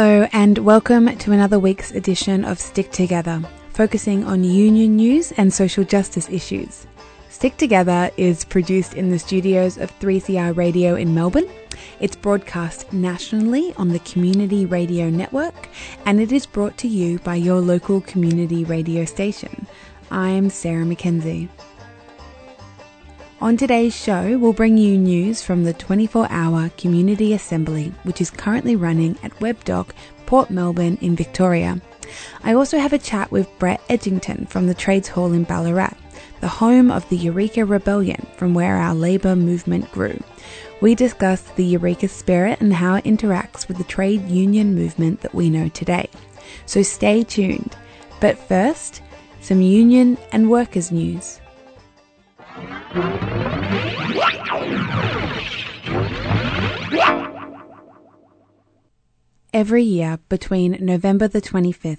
Hello, and welcome to another week's edition of Stick Together, focusing on union news and social justice issues. Stick Together is produced in the studios of 3CR Radio in Melbourne. It's broadcast nationally on the Community Radio Network, and it is brought to you by your local community radio station. I'm Sarah Mackenzie. On today's show, we'll bring you news from the 24 hour Community Assembly, which is currently running at Webdock, Port Melbourne in Victoria. I also have a chat with Brett Edgington from the Trades Hall in Ballarat, the home of the Eureka Rebellion, from where our labour movement grew. We discuss the Eureka spirit and how it interacts with the trade union movement that we know today. So stay tuned. But first, some union and workers' news. Every year, between November the 25th,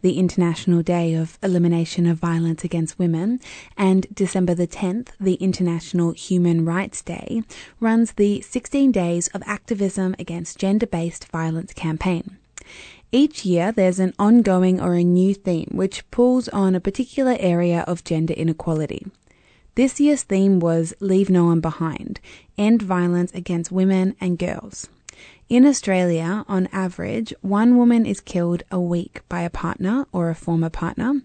the International Day of Elimination of Violence Against Women, and December the 10th, the International Human Rights Day, runs the 16 Days of Activism Against Gender Based Violence campaign. Each year, there's an ongoing or a new theme which pulls on a particular area of gender inequality. This year's theme was Leave No One Behind End Violence Against Women and Girls. In Australia, on average, one woman is killed a week by a partner or a former partner.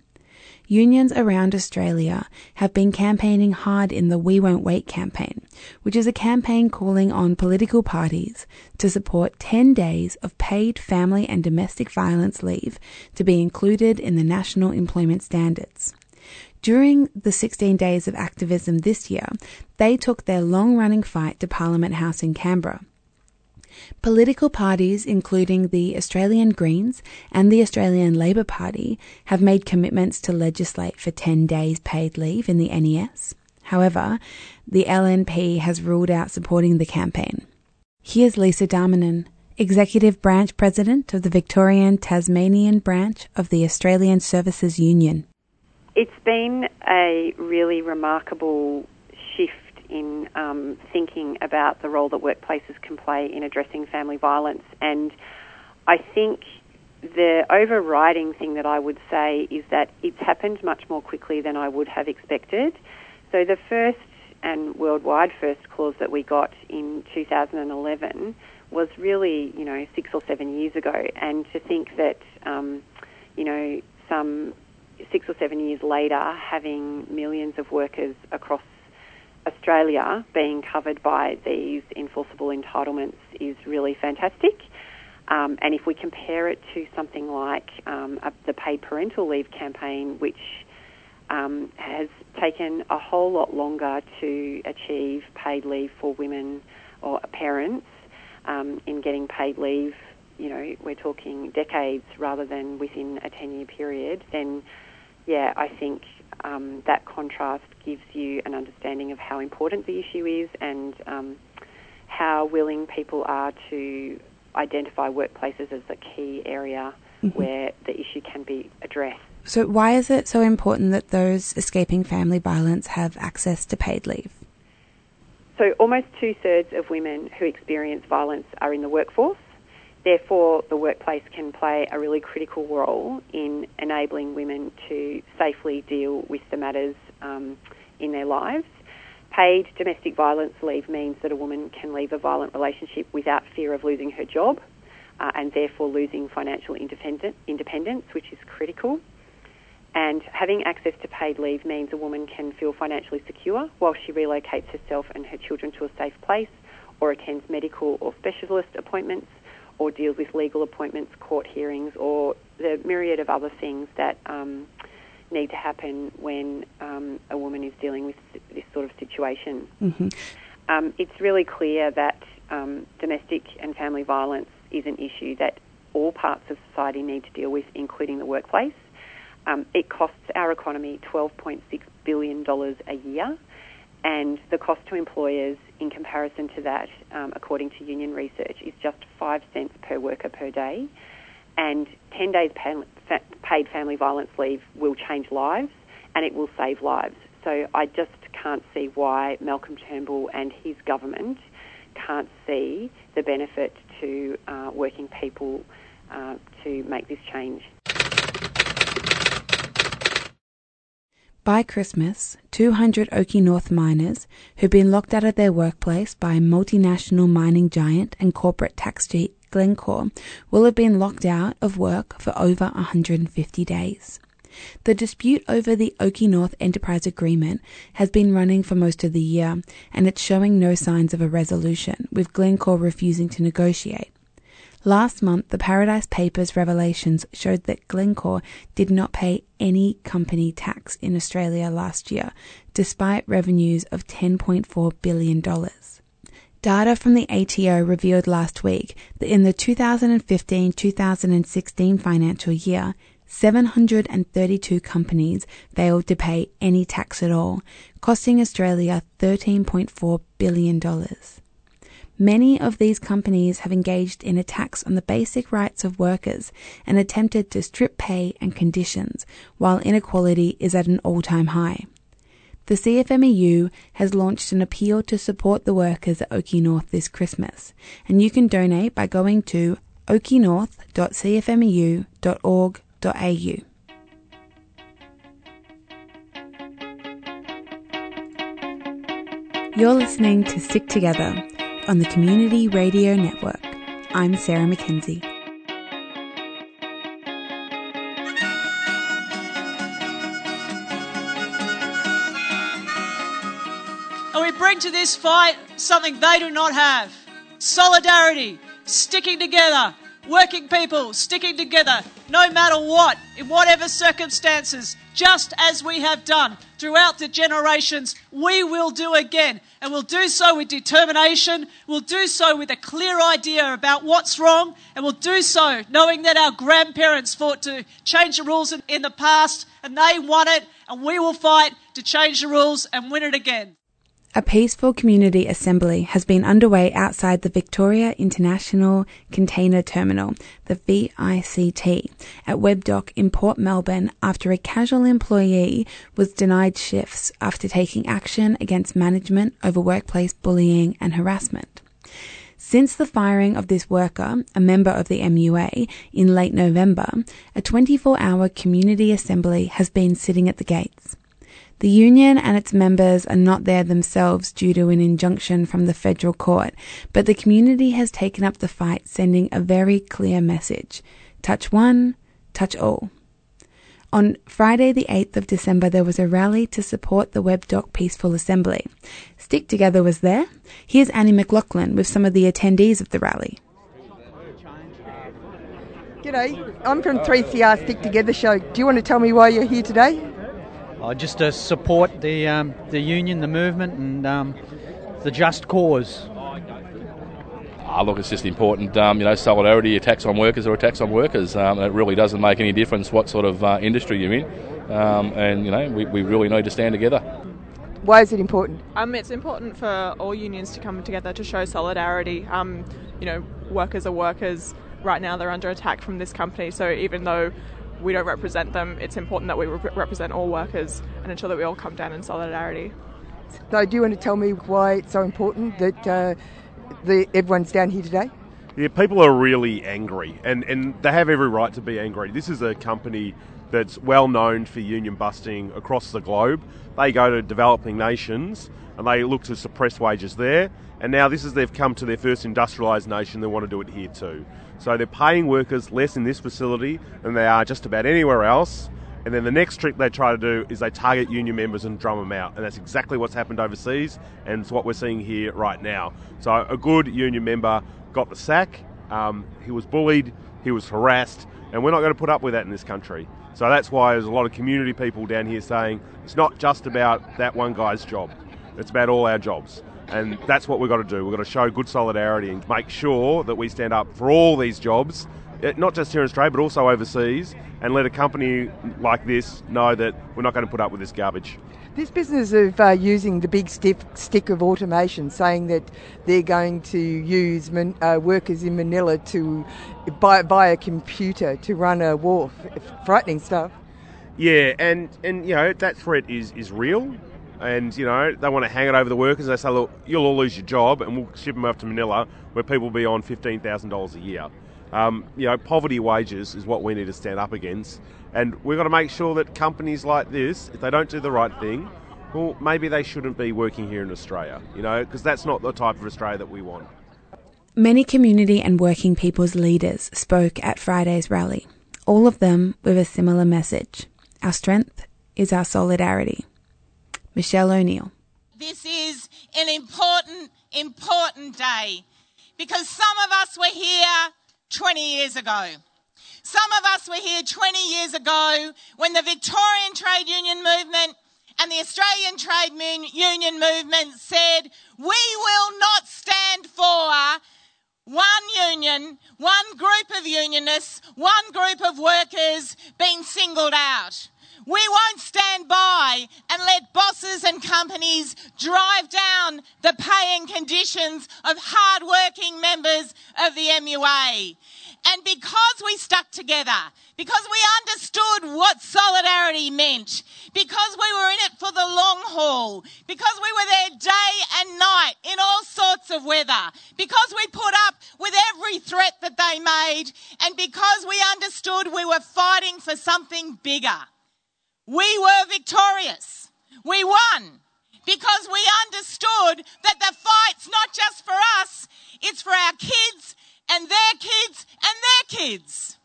Unions around Australia have been campaigning hard in the We Won't Wait campaign, which is a campaign calling on political parties to support 10 days of paid family and domestic violence leave to be included in the national employment standards. During the 16 days of activism this year, they took their long running fight to Parliament House in Canberra. Political parties, including the Australian Greens and the Australian Labor Party, have made commitments to legislate for 10 days paid leave in the NES. However, the LNP has ruled out supporting the campaign. Here's Lisa Darmanin, Executive Branch President of the Victorian Tasmanian branch of the Australian Services Union. It's been a really remarkable shift in um, thinking about the role that workplaces can play in addressing family violence. And I think the overriding thing that I would say is that it's happened much more quickly than I would have expected. So the first and worldwide first clause that we got in 2011 was really, you know, six or seven years ago. And to think that, um, you know, some six or seven years later, having millions of workers across Australia being covered by these enforceable entitlements is really fantastic. Um, and if we compare it to something like um, a, the paid parental leave campaign, which um, has taken a whole lot longer to achieve paid leave for women or parents um, in getting paid leave, you know, we're talking decades rather than within a 10 year period, then yeah, I think um, that contrast gives you an understanding of how important the issue is and um, how willing people are to identify workplaces as a key area mm-hmm. where the issue can be addressed. So, why is it so important that those escaping family violence have access to paid leave? So, almost two thirds of women who experience violence are in the workforce. Therefore, the workplace can play a really critical role in enabling women to safely deal with the matters um, in their lives. Paid domestic violence leave means that a woman can leave a violent relationship without fear of losing her job uh, and therefore losing financial independence, which is critical. And having access to paid leave means a woman can feel financially secure while she relocates herself and her children to a safe place or attends medical or specialist appointments or deals with legal appointments, court hearings, or the myriad of other things that um, need to happen when um, a woman is dealing with this sort of situation. Mm-hmm. Um, it's really clear that um, domestic and family violence is an issue that all parts of society need to deal with, including the workplace. Um, it costs our economy $12.6 billion a year and the cost to employers in comparison to that, um, according to union research, is just five cents per worker per day. And 10 days paid family violence leave will change lives and it will save lives. So I just can't see why Malcolm Turnbull and his government can't see the benefit to uh, working people uh, to make this change. By Christmas, 200 Oakey North miners who'd been locked out of their workplace by multinational mining giant and corporate tax cheat Glencore will have been locked out of work for over 150 days. The dispute over the Oakey North Enterprise Agreement has been running for most of the year, and it's showing no signs of a resolution, with Glencore refusing to negotiate. Last month, the Paradise Papers revelations showed that Glencore did not pay any company tax in Australia last year, despite revenues of $10.4 billion. Data from the ATO revealed last week that in the 2015 2016 financial year, 732 companies failed to pay any tax at all, costing Australia $13.4 billion. Many of these companies have engaged in attacks on the basic rights of workers and attempted to strip pay and conditions, while inequality is at an all time high. The CFMEU has launched an appeal to support the workers at Oakey North this Christmas, and you can donate by going to oakeynorth.cfmeu.org.au. You're listening to Stick Together on the Community Radio Network. I'm Sarah McKenzie. And we bring to this fight something they do not have solidarity, sticking together, working people sticking together no matter what, in whatever circumstances, just as we have done throughout the generations, we will do again. And we'll do so with determination, we'll do so with a clear idea about what's wrong, and we'll do so knowing that our grandparents fought to change the rules in, the past and they won it, and we will fight to change the rules and win it again. A peaceful community assembly has been underway outside the Victoria International Container Terminal, the VICT, at Webdock in Port Melbourne after a casual employee was denied shifts after taking action against management over workplace bullying and harassment. Since the firing of this worker, a member of the MUA, in late November, a 24 hour community assembly has been sitting at the gates. The union and its members are not there themselves due to an injunction from the federal court, but the community has taken up the fight, sending a very clear message touch one, touch all. On Friday, the 8th of December, there was a rally to support the Webdock Peaceful Assembly. Stick Together was there. Here's Annie McLaughlin with some of the attendees of the rally. G'day, I'm from 3CR Stick Together show. Do you want to tell me why you're here today? Uh, just to support the um, the union, the movement, and um, the just cause. Ah, look, it's just important, um, you know, solidarity, attacks on workers or attacks on workers. Um, it really doesn't make any difference what sort of uh, industry you're in. Um, and, you know, we, we really need to stand together. Why is it important? Um, it's important for all unions to come together to show solidarity. Um, you know, workers are workers. Right now, they're under attack from this company. So even though we don't represent them, it's important that we rep- represent all workers and ensure that we all come down in solidarity. So, do you want to tell me why it's so important that uh, the, everyone's down here today? Yeah, people are really angry, and, and they have every right to be angry. This is a company that's well known for union busting across the globe. They go to developing nations and they look to suppress wages there. And now this is they've come to their first industrialised nation. They want to do it here too. So they're paying workers less in this facility than they are just about anywhere else. And then the next trick they try to do is they target union members and drum them out. And that's exactly what's happened overseas, and it's what we're seeing here right now. So a good union member got the sack. Um, he was bullied, he was harassed, and we're not going to put up with that in this country. So that's why there's a lot of community people down here saying it's not just about that one guy's job, it's about all our jobs. And that's what we've got to do. We've got to show good solidarity and make sure that we stand up for all these jobs, eh, not just here in Australia, but also overseas, and let a company like this know that we're not going to put up with this garbage. This business of uh, using the big stiff stick of automation, saying that they're going to use man, uh, workers in Manila to buy, buy a computer to run a wharf, frightening stuff. Yeah, and, and you know that threat is, is real, and you know they want to hang it over the workers. They say, look, you'll all lose your job, and we'll ship them off to Manila, where people will be on fifteen thousand dollars a year. Um, you know, poverty wages is what we need to stand up against, and we've got to make sure that companies like this, if they don't do the right thing, well, maybe they shouldn't be working here in Australia. You know, because that's not the type of Australia that we want. Many community and working people's leaders spoke at Friday's rally, all of them with a similar message. Our strength is our solidarity. Michele O'Neil. This is an important, important day because some of us were here 20 years ago. Some of us were here 20 years ago when the Victorian Trade Union Movement and the Australian Trade Union Movement said, We will not stand for one union, one group of unionists, one group of workers being singled out. We won't stand by and let bosses and companies drive down the pay and conditions of hard-working members of the MUA. And because we stuck together, because we understood what solidarity meant, because we were in it for the long haul, because we were there day and night in all sorts of weather, because we put up with every threat that they made, and because we understood we were fighting for something bigger. We were victorious. We won because we understood that the fight's not just for us, it's for our kids and their kids and their kids.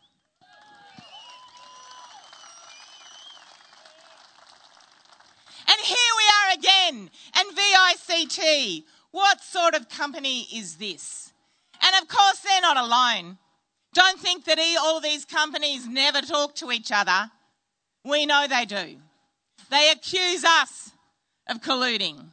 And here we are again. And VICT, what sort of company is this? And of course, they're not alone. Don't think that all these companies never talk to each other. We know they do. They accuse us of colluding.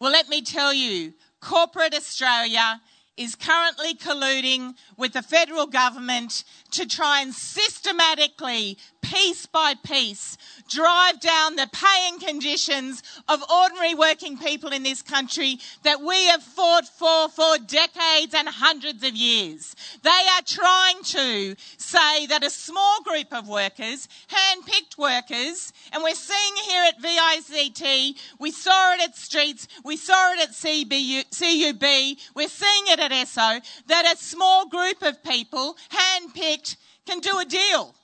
Well, let me tell you, corporate Australia is currently colluding with the federal government to try and systematically, piece by piece, drive down the pay and conditions of ordinary working people in this country that we have fought for for decades and hundreds of years. They are trying to say that a small group of workers, hand-picked workers, and we're seeing here at VICT, we saw it at Streets, we saw it at CBU, CUB, we're seeing it at Esso, that a small group of people, hand-picked, can do a deal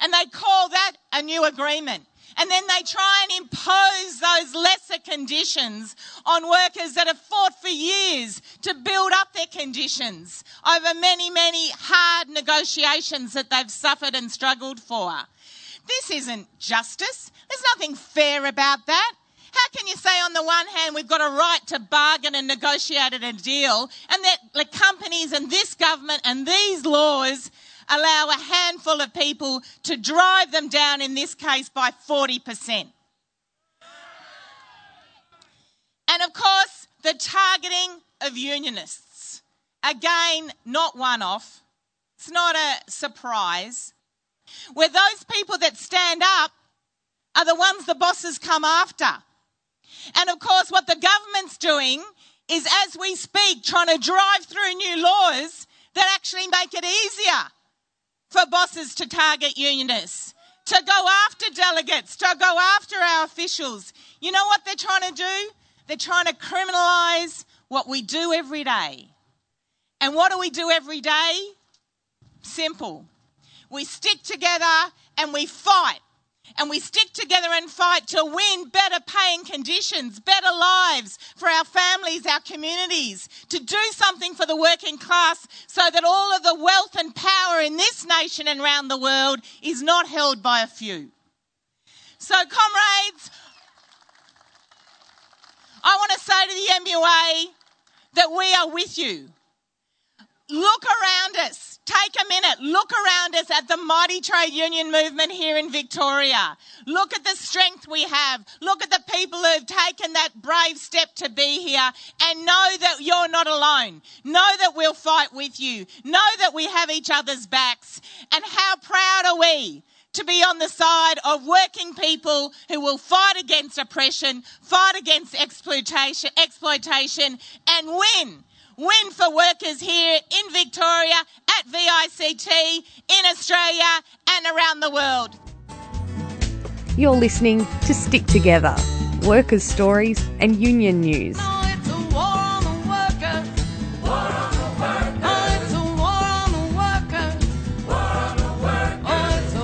and they call that a new agreement. And then they try and impose those lesser conditions on workers that have fought for years to build up their conditions over many, many hard negotiations that they've suffered and struggled for. This isn't justice. There's nothing fair about that. How can you say on the one hand we've got a right to bargain and negotiate a deal and that the companies and this government and these laws allow a handful of people to drive them down, in this case, by 40%. And of course, the targeting of unionists. Again, not one off. It's not a surprise. Where those people that stand up are the ones the bosses come after. And of course, what the government's doing is, as we speak, trying to drive through new laws that actually make it easier for bosses to target unionists, to go after delegates, to go after our officials. You know what they're trying to do? They're trying to criminalise what we do every day. And what do we do every day? Simple. We stick together and we fight and we stick together and fight to win better paying conditions, better lives for our families, our communities, to do something for the working class so that all of the wealth and power in this nation and around the world is not held by a few. So, comrades, I want to say to the MUA that we are with you. Look around us. Take a minute, look around us at the mighty trade union movement here in Victoria. Look at the strength we have. Look at the people who have taken that brave step to be here and know that you're not alone. Know that we'll fight with you. Know that we have each other's backs. And how proud are we to be on the side of working people who will fight against oppression, fight against exploitation, exploitation and win Win for Workers here in Victoria, at VICT, in Australia, and around the world. You're listening to Stick Together Workers' Stories and Union News.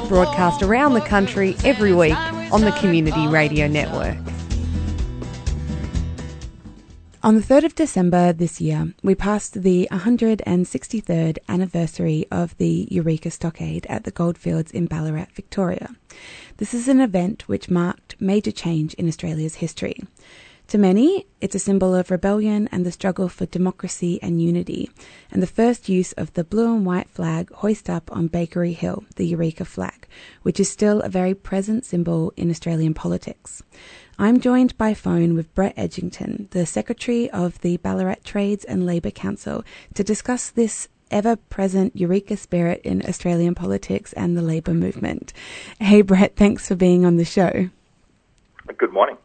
Broadcast around the country every week on the Community Radio Network. On the 3rd of December this year, we passed the 163rd anniversary of the Eureka Stockade at the Goldfields in Ballarat, Victoria. This is an event which marked major change in Australia's history. To many, it's a symbol of rebellion and the struggle for democracy and unity, and the first use of the blue and white flag hoisted up on Bakery Hill, the Eureka flag, which is still a very present symbol in Australian politics. I'm joined by phone with Brett Edgington, the Secretary of the Ballarat Trades and Labour Council, to discuss this ever present Eureka spirit in Australian politics and the Labour movement. Hey, Brett, thanks for being on the show. Good morning.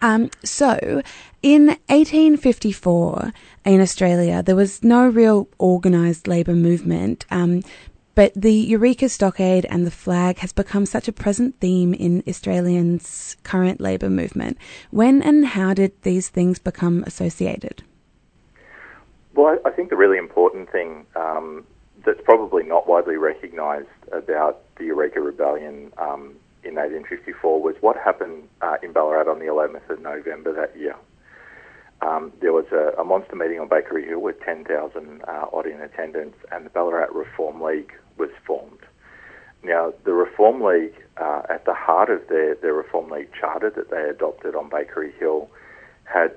Um, so, in 1854 in Australia, there was no real organised labour movement. Um, but the Eureka Stockade and the flag has become such a present theme in Australians' current labour movement. When and how did these things become associated? Well, I think the really important thing um, that's probably not widely recognised about the Eureka Rebellion um, in 1854 was what happened uh, in Ballarat on the 11th of November that year. Um, there was a, a, monster meeting on Bakery Hill with 10,000 uh, odd in attendance, and the Ballarat Reform League was formed. Now, the Reform League, uh, at the heart of their, their Reform League charter that they adopted on Bakery Hill, had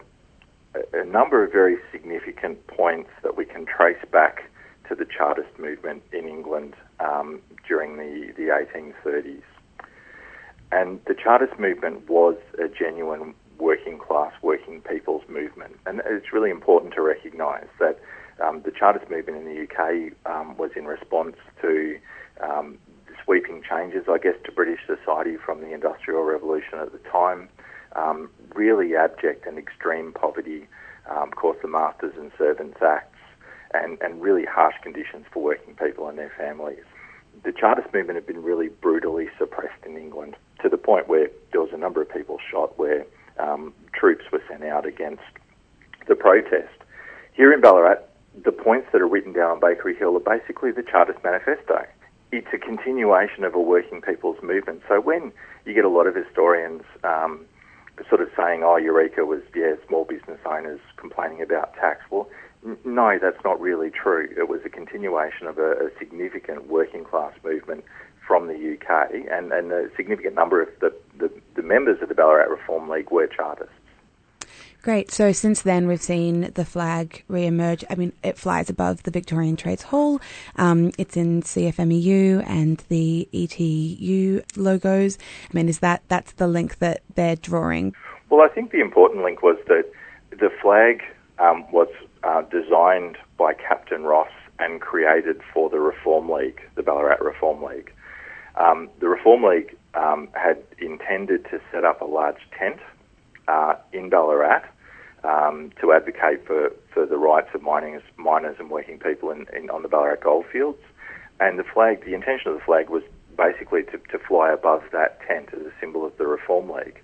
a, a number of very significant points that we can trace back to the Chartist movement in England um, during the, the 1830s. And the Chartist movement was a genuine working class, working people's movement. And it's really important to recognise that um, the Chartist movement in the UK um, was in response to um, sweeping changes, I guess, to British society from the Industrial Revolution at the time. Um, really abject and extreme poverty, um, of course, the Masters and Servants Acts, and, and really harsh conditions for working people and their families. The Chartist movement had been really brutally suppressed in England to the point where there was a number of people shot where um, troops were sent out against the protest. Here in Ballarat, the points that are written down on Bakery Hill are basically the Chartist Manifesto. It's a continuation of a working people's movement. So when you get a lot of historians um, sort of saying, oh, Eureka was, yeah, small business owners complaining about tax, well, n- no, that's not really true. It was a continuation of a, a significant working class movement from the UK, and, and a significant number of the, the, the members of the Ballarat Reform League were Chartists. Great. So since then, we've seen the flag re-emerge. I mean, it flies above the Victorian Trades Hall. Um, it's in CFMEU and the ETU logos. I mean, is that that's the link that they're drawing? Well, I think the important link was that the flag um, was uh, designed by Captain Ross and created for the Reform League, the Ballarat Reform League. Um, the Reform League um, had intended to set up a large tent uh, in Ballarat um, to advocate for, for the rights of miners, miners and working people in, in, on the Ballarat goldfields. And the flag, the intention of the flag was basically to, to fly above that tent as a symbol of the Reform League.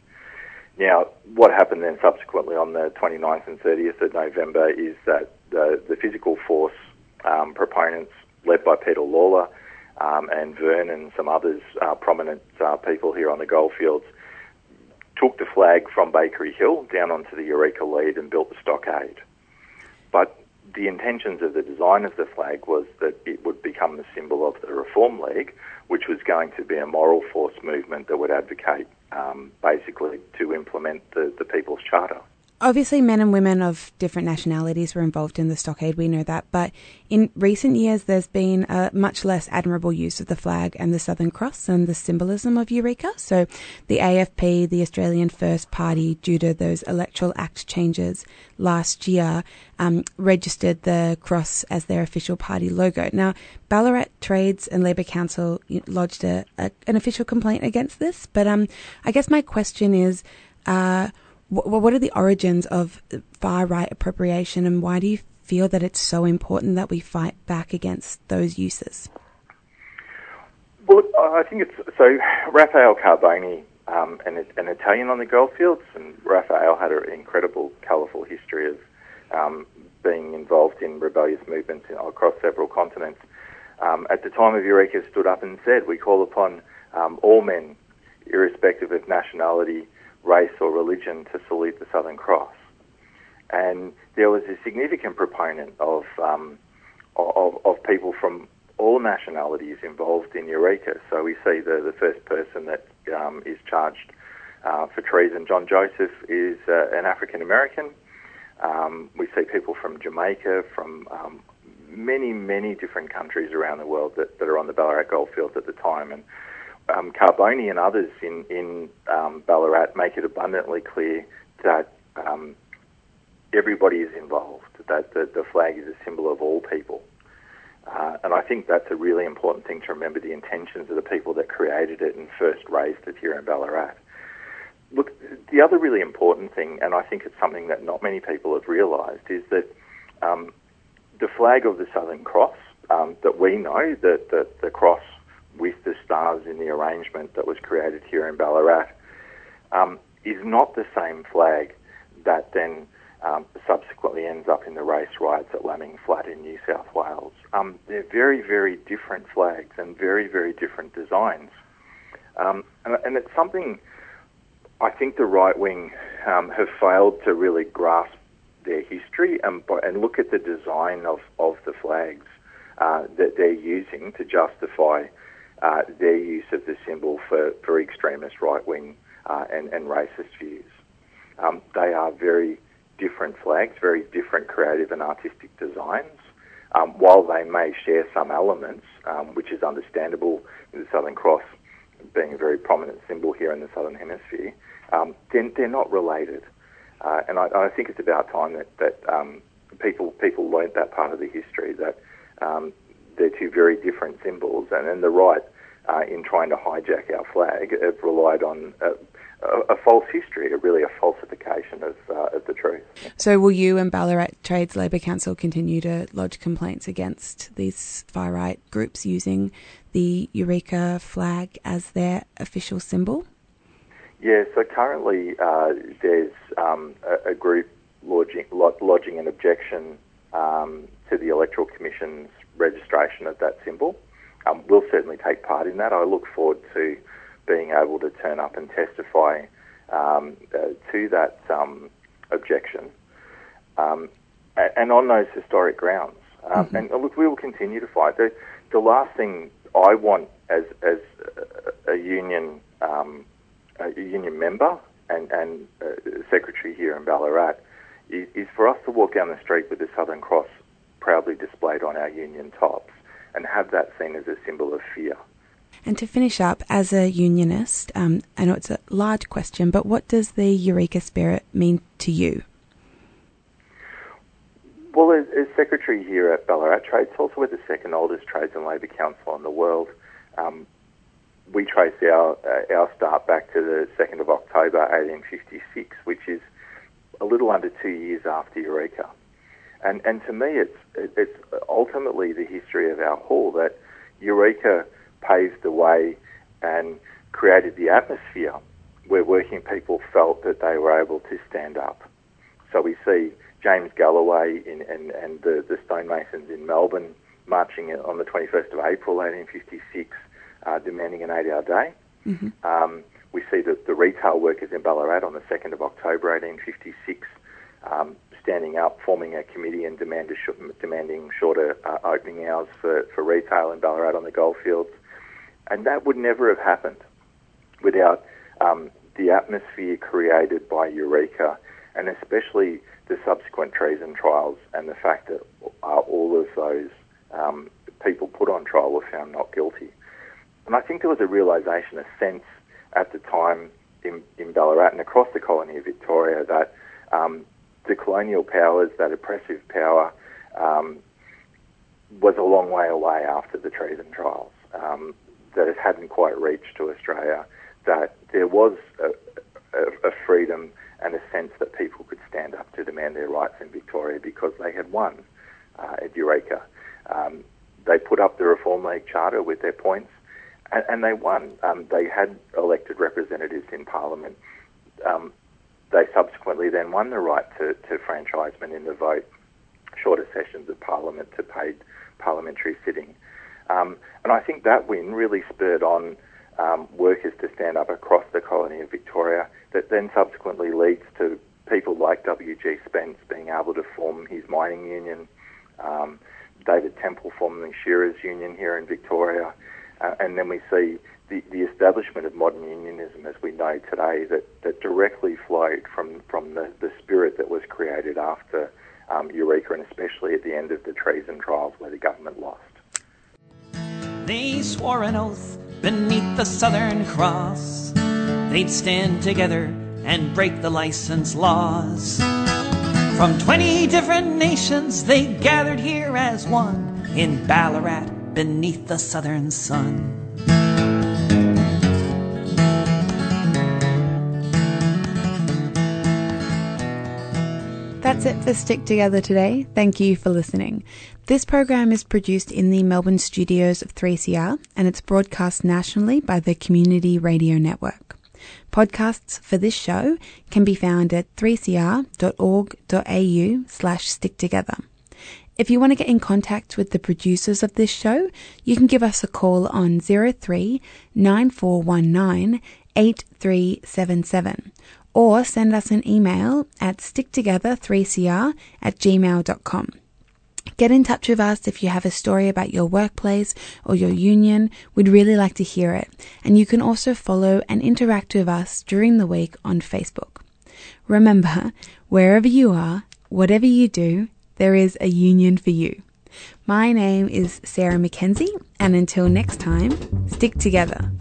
Now, what happened then subsequently on the 29th and 30th of November is that the, the physical force um, proponents, led by Peter Lalor um, and Vern and some others, uh, prominent uh, people here on the goldfields, took the flag from Bakery Hill down onto the Eureka lead and built the stockade. But the intentions of the design of the flag was that it would become the symbol of the Reform League, which was going to be a moral force movement that would advocate um, basically to implement the, the People's Charter. Obviously, men and women of different nationalities were involved in the stockade, we know that, but in recent years there's been a much less admirable use of the flag and the Southern Cross and the symbolism of Eureka. So the AFP, the Australian First Party, due to those Electoral Act changes last year, um, registered the cross as their official party logo. Now, Ballarat Trades and Labour Council lodged a, a, an official complaint against this, but um, I guess my question is, uh, what are the origins of far right appropriation and why do you feel that it's so important that we fight back against those uses? Well, I think it's so. Raphael Carboni, um, an, an, Italian on the goldfields, and Raphael had an incredible, colourful history of um, being involved in rebellious movements across several continents. Um, at the time of Eureka, stood up and said, "We call upon um, all men, irrespective of nationality, race, or religion, to salute the Southern Cross. And there was a significant proponent of, um, of, of people from all nationalities involved in Eureka. So we see the, the first person that um, is charged uh, for treason, John Joseph, is uh, an African American. Um, we see people from Jamaica, from um, many, many different countries around the world that, that are on the Ballarat goldfields at the time. And um, Carboni and others in, in um, Ballarat make it abundantly clear that um, everybody is involved, that the, the flag is a symbol of all people. Uh, and I think that's a really important thing to remember the intentions of the people that created it and first raised it here in Ballarat. Look, the other really important thing, and I think it's something that not many people have realised, is that um, the flag of the Southern Cross um, that we know, that the, the cross with the stars in the arrangement that was created here in Ballarat, um, is not the same flag that then um, subsequently ends up in the race riots at Lambing Flat in New South Wales. Um, they're very, very different flags and very, very different designs. Um, and, and, it's something I think the right wing um, have failed to really grasp their history and, and look at the design of, of the flags uh, that they're using to justify uh, their use of the symbol for, for extremist right wing uh, and, and racist views. Um, they are very different flags, very different creative and artistic designs. Um, while they may share some elements, um, which is understandable, the Southern Cross being a very prominent symbol here in the Southern Hemisphere, um, they're, they're, not related. Uh, and I, I, think it's about time that, that um, people people learnt that part of the history that um, they're two very different symbols, and, and the right uh, in trying to hijack our flag have relied on uh, a, a, false history, a really a falsification of, uh, of the truth. So, will you and Ballarat Trades Labor Council continue to lodge complaints against these far right groups using the Eureka flag as their official symbol? Yeah, so currently uh, there's um, a, a, group lodging, lodging an objection um, to the Electoral Commission's registration of that symbol. Um, we'll certainly take part in that. I look forward to being able to turn up and testify um, uh, to that um, objection, um, and on those historic grounds. Um, mm-hmm. And uh, look, we will continue to fight. The, the last thing I want as as a, a union um, a union member and and uh, secretary here in Ballarat is, is for us to walk down the street with the Southern Cross proudly displayed on our union tops and have that seen as a symbol of fear. And to finish up, as a unionist, um, I know it's a large question, but what does the Eureka spirit mean to you? Well, as, as secretary here at Ballarat Trades, also we're the second oldest trades and labour council in the world. Um, we trace our uh, our start back to the 2nd of October 1856, which is a little under two years after Eureka. And and to me, it's it's ultimately the history of our hall that Eureka paved the way and created the atmosphere where working people felt that they were able to stand up. So we see James Galloway in, and, and the, the stonemasons in Melbourne marching on the 21st of April 1856, uh, demanding an eight-hour day. Mm-hmm. Um, we see the, the retail workers in Ballarat on the 2nd of October 1856 um, standing up, forming a committee and demand sh- demanding shorter uh, opening hours for, for retail in Ballarat on the goldfields. And that would never have happened without um, the atmosphere created by Eureka and especially the subsequent treason trials and the fact that uh, all of those um, people put on trial were found not guilty. And I think there was a realization, a sense at the time in, in Ballarat and across the colony of Victoria that um, the colonial powers, that oppressive power, um, was a long way away after the treason trials. Um, that it hadn't quite reached to Australia, that there was a, a, a freedom and a sense that people could stand up to demand their rights in Victoria because they had won uh, at Eureka. Um, they put up the Reform League Charter with their points, and, and they won. Um, they had elected representatives in Parliament. Um, they subsequently then won the right to, to franchisement in the vote, shorter sessions of Parliament to paid parliamentary sitting. Um, and I think that win really spurred on um, workers to stand up across the colony of Victoria that then subsequently leads to people like W.G. Spence being able to form his mining union, um, David Temple forming the Shearers Union here in Victoria, uh, and then we see the, the establishment of modern unionism as we know today that, that directly flowed from, from the, the spirit that was created after um, Eureka and especially at the end of the treason trials where the government lost. They swore an oath beneath the Southern Cross. They'd stand together and break the license laws. From 20 different nations, they gathered here as one in Ballarat beneath the southern sun. That's it for Stick Together today. Thank you for listening. This program is produced in the Melbourne studios of 3CR and it's broadcast nationally by the Community Radio Network. Podcasts for this show can be found at 3cr.org.au slash stick together. If you want to get in contact with the producers of this show, you can give us a call on 03 9419 8377 or send us an email at sticktogether3cr at gmail.com. Get in touch with us if you have a story about your workplace or your union. We'd really like to hear it. And you can also follow and interact with us during the week on Facebook. Remember, wherever you are, whatever you do, there is a union for you. My name is Sarah McKenzie, and until next time, stick together.